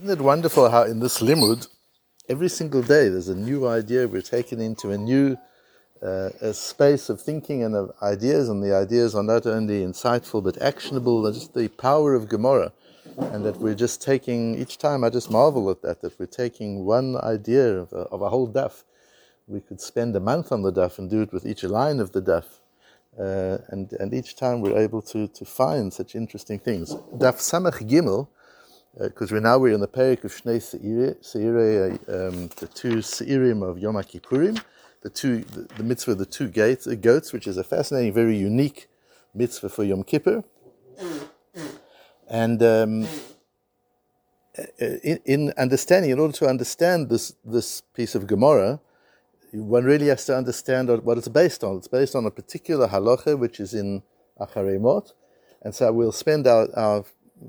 Isn't it wonderful how in this limud, every single day there's a new idea, we're taken into a new uh, a space of thinking and of ideas, and the ideas are not only insightful but actionable, just the power of Gemara. And that we're just taking, each time I just marvel at that, that we're taking one idea of a, of a whole daf. We could spend a month on the daf and do it with each line of the daf. Uh, and, and each time we're able to, to find such interesting things. Daf Samach Gimel, because uh, we're now we're in the Perik of Shnei Seire, um, the two Seirim of Yom Kippurim, the two the, the mitzvah, the two gates, uh, goats, which is a fascinating, very unique mitzvah for Yom Kippur. And um, uh, in, in, understanding, in order to understand this this piece of Gemara, one really has to understand what it's based on. It's based on a particular halacha, which is in Acharei Mot, and so we'll spend our, our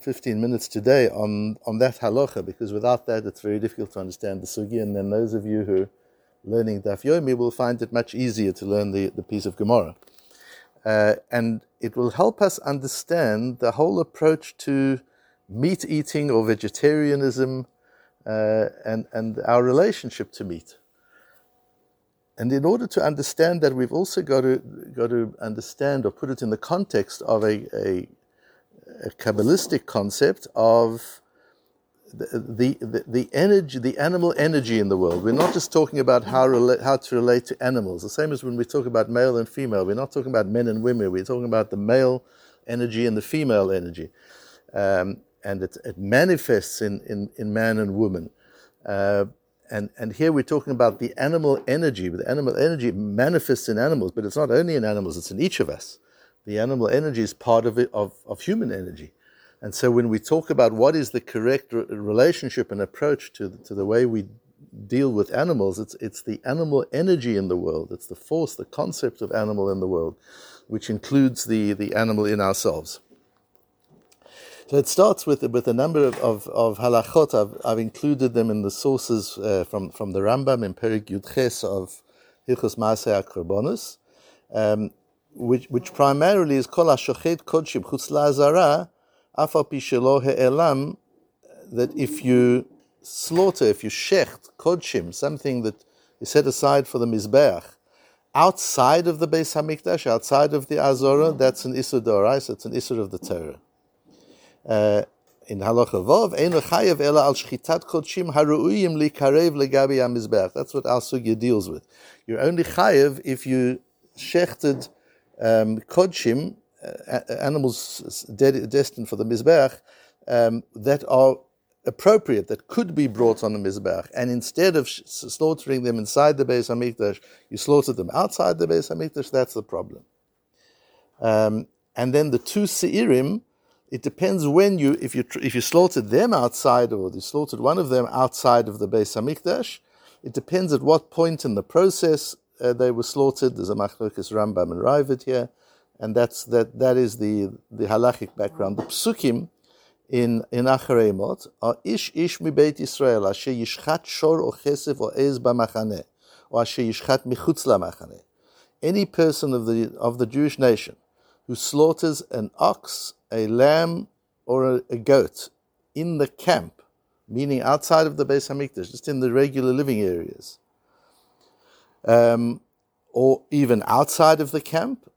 15 minutes today on, on that halacha, because without that, it's very difficult to understand the sugi. And then those of you who are learning Daf Yomi will find it much easier to learn the, the piece of Gemara. Uh, and it will help us understand the whole approach to meat eating or vegetarianism uh, and, and our relationship to meat. And in order to understand that, we've also got to, got to understand or put it in the context of a, a a Kabbalistic concept of the, the, the energy, the animal energy in the world. We're not just talking about how, rela- how to relate to animals. The same as when we talk about male and female. We're not talking about men and women. We're talking about the male energy and the female energy. Um, and it, it, manifests in, in, in man and woman. Uh, and, and here we're talking about the animal energy. The animal energy manifests in animals, but it's not only in animals, it's in each of us. The animal energy is part of it, of, of human energy. And so when we talk about what is the correct re- relationship and approach to, to the way we deal with animals, it's, it's the animal energy in the world. It's the force, the concept of animal in the world, which includes the, the animal in ourselves. So it starts with, with a number of, of, of halachot. I've, I've included them in the sources uh, from, from the Rambam in Perik Yudches of Hilchos Maaseh HaKorbanos. Um, which, which primarily is kol hashochet kodshim chutz la'azara, afal pishelo he'elam, that if you slaughter, if you shecht kodshim, something that is set aside for the mizbeach, outside of the Beis Hamikdash, outside of the Azora, that's an Isur Dorais, it's an Isur of the Torah. Uh, in Halacha Vov, Eino Chayev Ela al Shchitat Kodshim Haru'uyim Li Karev Legabi HaMizbeach. That's what Al Sugya deals with. You're only Chayev if you shechted um, kodshim, uh, animals de- destined for the mizbeach, um, that are appropriate, that could be brought on the mizbeach, and instead of sh- slaughtering them inside the Beis Hamikdash, you slaughter them outside the Beis Hamikdash. That's the problem. Um, and then the two seirim, it depends when you if you if you slaughtered them outside or you slaughtered one of them outside of the Beis Hamikdash. It depends at what point in the process uh, they were slaughtered. There's a machlokas Rambam and Raavad here, and that's that. That is the the halachic background. The psukim in in Acharei Mot are ish ish mi Beit Yisrael asher yishchat shor or chesef or ez b'machane or asher yishchat michutz lamachane. Any person of the of the Jewish nation who slaughters an ox, a lamb, or a, a goat in the camp, meaning outside of the Beis Hamikdash, just in the regular living areas um, or even outside of the camp.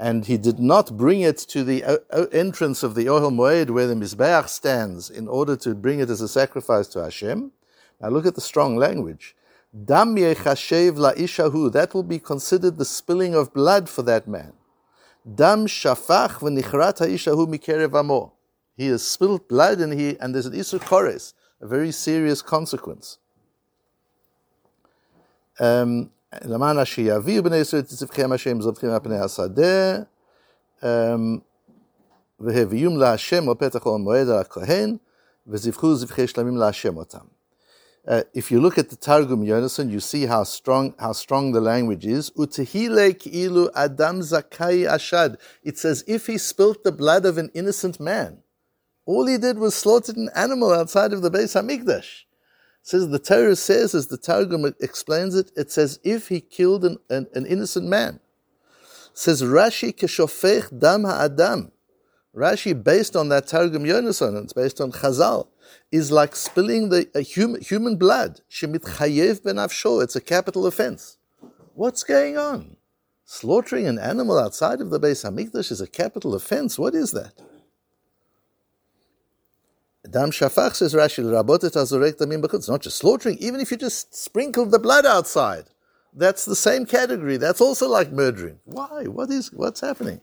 And he did not bring it to the uh, uh, entrance of the Ohel Moed where the Mizbeach stands in order to bring it as a sacrifice to Hashem. Now look at the strong language. Dam la'ishahu, that will be considered the spilling of blood for that man. Dam shafach v'nichrat ha'ishahu mikerev amo. He has spilled blood and he and there's an isur kores a very serious consequence. למען אשר יביאו בני ישראל את צווחם השם זובחים על פני השדה והביאום להשם על פתח אור מועד על הכהן וזבחו זבחי שלמים להשם אותם. Uh, if you look at the Targum Yonason, you see how strong how strong the language is. Utehile ilu adam zakai ashad. It's as if he spilt the blood of an innocent man. All he did was slaughtered an animal outside of the Beis Hamikdash. says the Torah says, as the Targum explains it, it says if he killed an, an, an innocent man. says Rashi keshofech dam ha'adam. Rashi, based on that Targum Yonason, it's based on Chazal, is like spilling the human, human blood. Shemit chayev benafsho. It's a capital offense. What's going on? Slaughtering an animal outside of the Beis Hamikdash is a capital offense. What is that? Dam Shafach says Rashi, Rabotet Azorek Damim It's not just slaughtering, even if you just sprinkle the blood outside. That's the same category. That's also like murdering. Why? What is what's happening?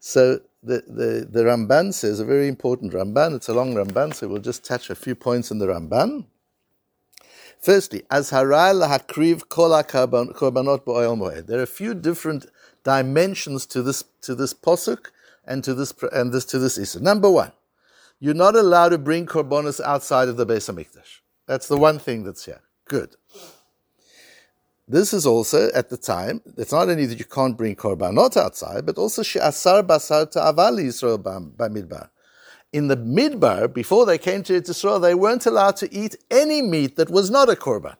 So the, the, the Ramban says a very important Ramban. It's a long Ramban, so we'll just touch a few points in the Ramban. Firstly, as haral hakriv kol korbanot moed. There are a few different dimensions to this to this posuk and to this and this to this issue. Number one, you're not allowed to bring korbanos outside of the Beis Hamikdash. That's the one thing that's here. Good. This is also at the time. It's not only that you can't bring korbanot outside, but also she'asar basar ta'avali Yisrael b'midbar. In the midbar, before they came to Israel, they weren't allowed to eat any meat that was not a korban.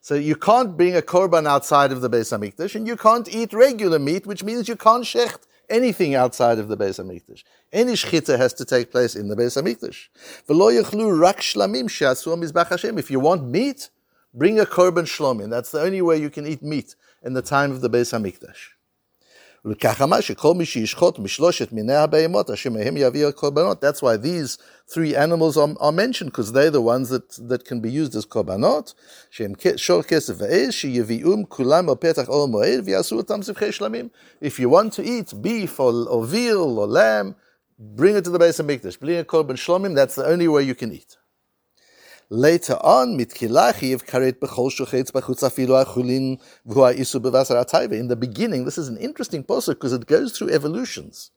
So you can't bring a korban outside of the Beis Hamikdash, and you can't eat regular meat, which means you can't shecht anything outside of the Beis Hamikdash. Any shchita has to take place in the Beis Hamikdash. If you want meat, bring a korban shlomin. That's the only way you can eat meat in the time of the Beis Hamikdash. That's why these three animals are, are mentioned, because they're the ones that, that can be used as korbanot. If you want to eat beef or, or veal or lamb, bring it to the Beis Hamikdash. Bring a korban shlomim, that's the only way you can eat. Later on, mitkilachiv karet bechol shochetz bachutz afilu achulin v'hu isu bevasar atayve. In the beginning, this is an interesting posuk because it goes through evolutions.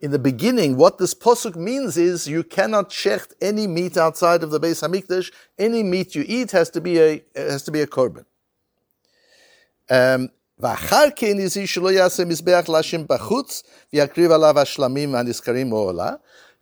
In the beginning, what this posuk means is you cannot shecht any meat outside of the Beis Hamikdash. Any meat you eat has to be a has to be a korban. Um, ואחר כן יזי שלא יעשה מזבח להשם בחוץ ויקריב עליו השלמים הנזכרים מעולה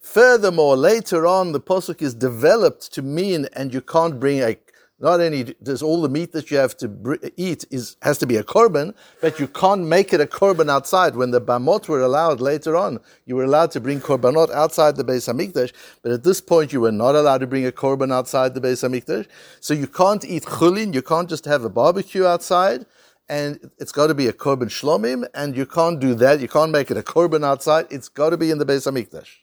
Furthermore, later on, the posuk is developed to mean, and you can't bring a. Not only does all the meat that you have to eat is has to be a korban, but you can't make it a korban outside. When the bamot were allowed later on, you were allowed to bring korbanot outside the Beis Hamikdash, but at this point you were not allowed to bring a korban outside the Beis Hamikdash. So you can't eat chulin, you can't just have a barbecue outside, and it's got to be a korban shlomim, and you can't do that. You can't make it a korban outside. It's got to be in the Beis Hamikdash.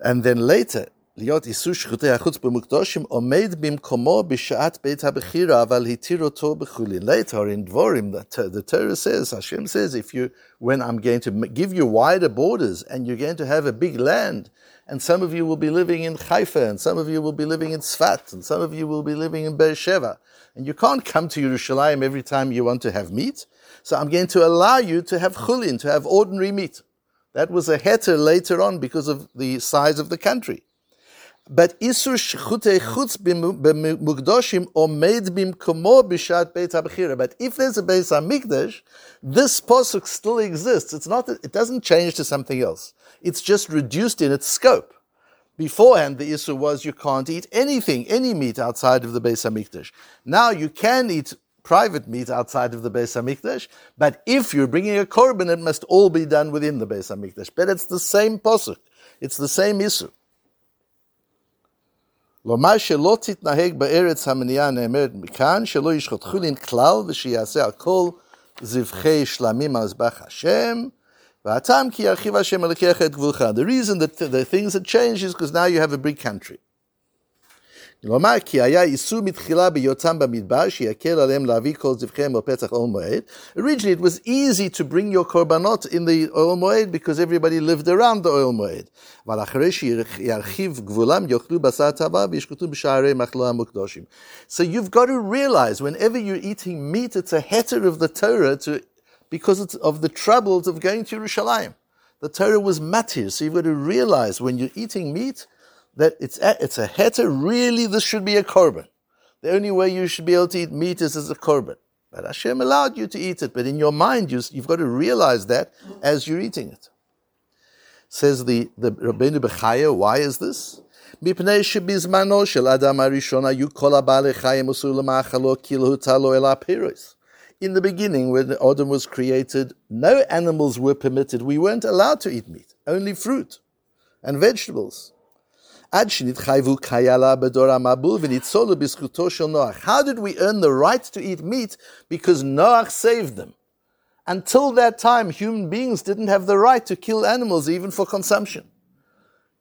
And then later, להיות איסור שחוטי החוץ במוקדושים עומד במקומו בשעת בית הבחירה, אבל התיר אותו בחולין. Later in Dvorim, the, the Torah says, Hashem says, if you, when I'm going to give you wider borders and you're going to have a big land, and some of you will be living in Haifa, and some of you will be living in Tzfat, and some of you will be living in Beersheba, and you can't come to Yerushalayim every time you want to have meat, so I'm going to allow you to have chulin, to have ordinary meat. That was a heter later on because of the size of the country. But isur shchute chutz b'mugdoshim omed b'mkomo b'shat beit habechira. But if there's a Beis Hamikdash, this posuk still exists. It's not. It doesn't change to something else. It's just reduced in its scope. Beforehand, the issue was you can't eat anything, any meat outside of the Beis Hamikdash. Now you can eat private meat outside of the Beis Hamikdash. But if you're bringing a korban, it must all be done within the Beis Hamikdash. But it's the same posuk. It's the same issue. לומר שלא תתנהג בארץ המניעה נאמרת מכאן, שלא ישחוט חולין כלל ושיעשה על כל זבחי שלמים על מזבח השם, והטעם כי ירחיב השם אלוקיך את גבולך. The reason that the things had changed is because now you have a big country. כלומר, כי היה איסור מתחילה בהיותם במדבר, שיקל עליהם להביא כל זבחיהם בפתח אוהל מועד. Originally it was easy to bring your korbanot in the oil moed because everybody lived around the oil moed. אבל אחרי שירחיב גבולם, יאכלו בשר טבע וישקטו בשערי מחלה המוקדושים. So you've got to realize, whenever you're eating meat, it's a heter of the Torah to, because it's of the troubles of going to Yerushalayim. The Torah was matir, so you've got to realize when you're eating meat, that it's a, it's a heter, really this should be a korban. The only way you should be able to eat meat is as a korban. But Hashem allowed you to eat it, but in your mind you, you've got to realize that as you're eating it. Says the, the Rabbeinu Bechaya, why is this? מפני שבזמנו של אדם הראשון היו כל הבעלי חיים אסור למאכלו כאילו הוטל לו אל הפירוס. in the beginning, when Adam was created, no animals were permitted. We weren't allowed to eat meat, only fruit and vegetables. How did we earn the right to eat meat? Because Noach saved them. Until that time, human beings didn't have the right to kill animals even for consumption.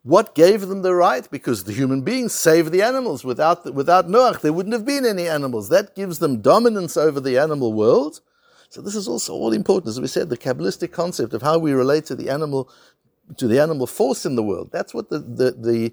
What gave them the right? Because the human beings saved the animals. Without, without Noach, there wouldn't have been any animals. That gives them dominance over the animal world. So this is also all important. As we said, the Kabbalistic concept of how we relate to the animal, to the animal force in the world. That's what the, the, the,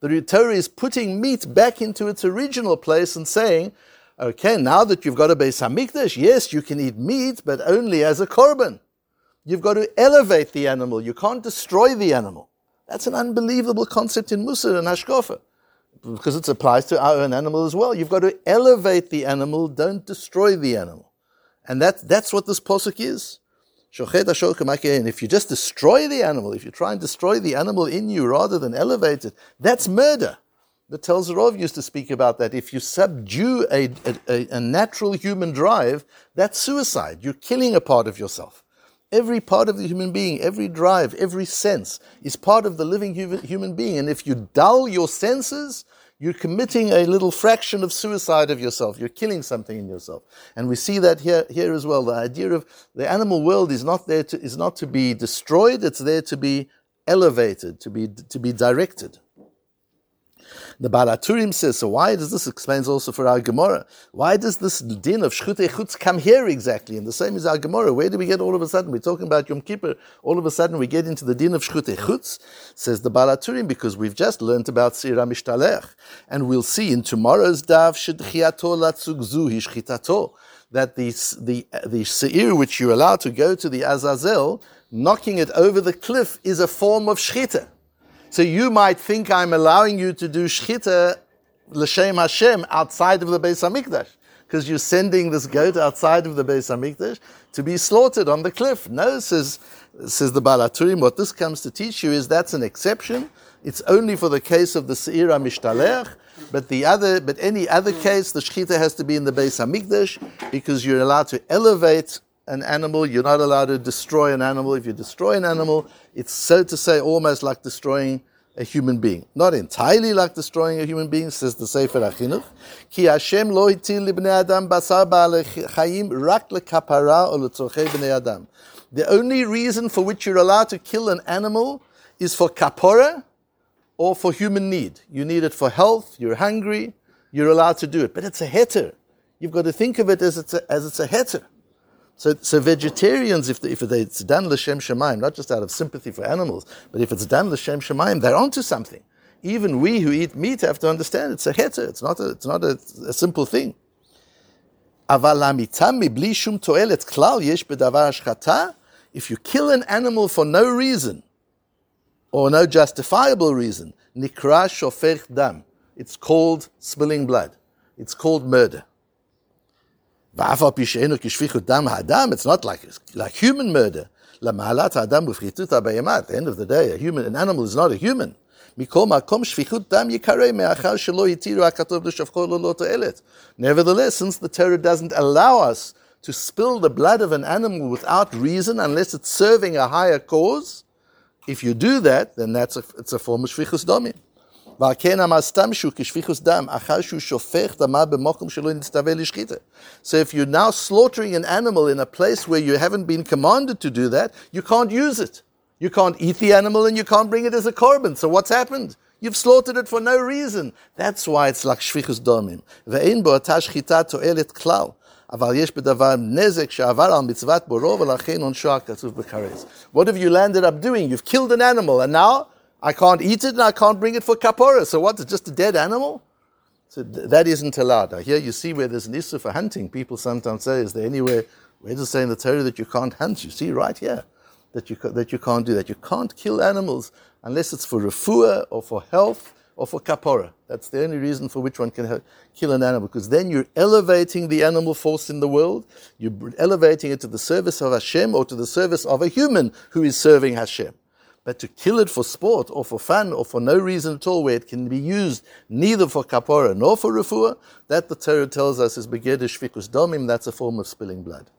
The Torah is putting meat back into its original place and saying, Okay, now that you've got a Beis Hamikdash, yes, you can eat meat, but only as a korban. You've got to elevate the animal. You can't destroy the animal. That's an unbelievable concept in Mussar and Hashkofa, because it applies to our own animal as well. You've got to elevate the animal, don't destroy the animal. And that, that's what this posuk is. And if you just destroy the animal, if you try and destroy the animal in you rather than elevate it, that's murder the Telzer Rov used to speak about that. If you subdue a, a, a, natural human drive, that's suicide. You're killing a part of yourself. Every part of the human being, every drive, every sense is part of the living human being. And if you dull your senses, you're committing a little fraction of suicide of yourself. You're killing something in yourself. And we see that here, here as well. The idea of the animal world is not there to, is not to be destroyed. It's there to be elevated, to be, to be directed. The Baal HaTurim says, so why does this explains also for our Gemara? Why does this din of Shchute Chutz come here exactly? And the same is our Gemara. Where do we get all of a sudden? We're talking about Yom Kippur. All of a sudden we get into the din of Shchute Chutz, says the Baal HaTurim, because we've just learned about Sira Mishtalech. And we'll see in tomorrow's Daf, Shedchiato Latzug that the, the, the Seir which you're allowed to go to the Azazel, knocking it over the cliff is a form of Shchita. So you might think I'm allowing you to do shchita l'shem Hashem outside of the Beis Hamikdash because you're sending this goat outside of the Beis Hamikdash to be slaughtered on the cliff. No, says says the Baal HaTurim. What this comes to teach you is that's an exception. It's only for the case of the Seira Mishtalech, but the other, but any other case, the shchita has to be in the Beis Hamikdash because you're allowed to elevate an animal. You're not allowed to destroy an animal. If you destroy an animal, it's so to say almost like destroying a human being. Not entirely like destroying a human being, says the Sefer HaChinuch. Ki Hashem lo hitil libnei adam basar chayim rak lekapara or letzorchei bnei adam. The only reason for which you're allowed to kill an animal is for kapora or for human need. You need it for health, you're hungry, you're allowed to do it. But it's a heter. You've got to think of it as it's a, as it's a heter. So, so vegetarians, if, the, if it's done l'shem shemaim, not just out of sympathy for animals, but if it's done l'shem shemaim, they're onto something. Even we who eat meat have to understand it's a heter. It's not a, it's not a, a simple thing. If you kill an animal for no reason, or no justifiable reason, nikra shofech dam. It's called spilling blood. It's called murder. It's not like, like human murder. At the end of the day, a human, an animal is not a human. Nevertheless, since the Torah doesn't allow us to spill the blood of an animal without reason, unless it's serving a higher cause, if you do that, then that's a, it's a form of shvichus domim. So if you're now slaughtering an animal in a place where you haven't been commanded to do that, you can't use it. You can't eat the animal and you can't bring it as a korban. So what's happened? You've slaughtered it for no reason. That's why it's like shvichus domim. אבל יש בדבר נזק שעבר על מצוות בורו ולכן עונשו הכתוב בכרז. What have you landed up doing? You've killed an animal and now I can't eat it and I can't bring it for kapora. So what? It's just a dead animal? So th- that isn't allowed. Now here you see where there's an issue for hunting. People sometimes say, is there anywhere Where does it say in the Torah that you can't hunt? You see right here that you, that you can't do that. You can't kill animals unless it's for refuah or for health or for kapora. That's the only reason for which one can ha- kill an animal, because then you're elevating the animal force in the world, you're elevating it to the service of Hashem or to the service of a human who is serving Hashem. But to kill it for sport or for fun or for no reason at all, where it can be used neither for kapora nor for refuah, that the Torah tells us is begedish fikus domim, that's a form of spilling blood.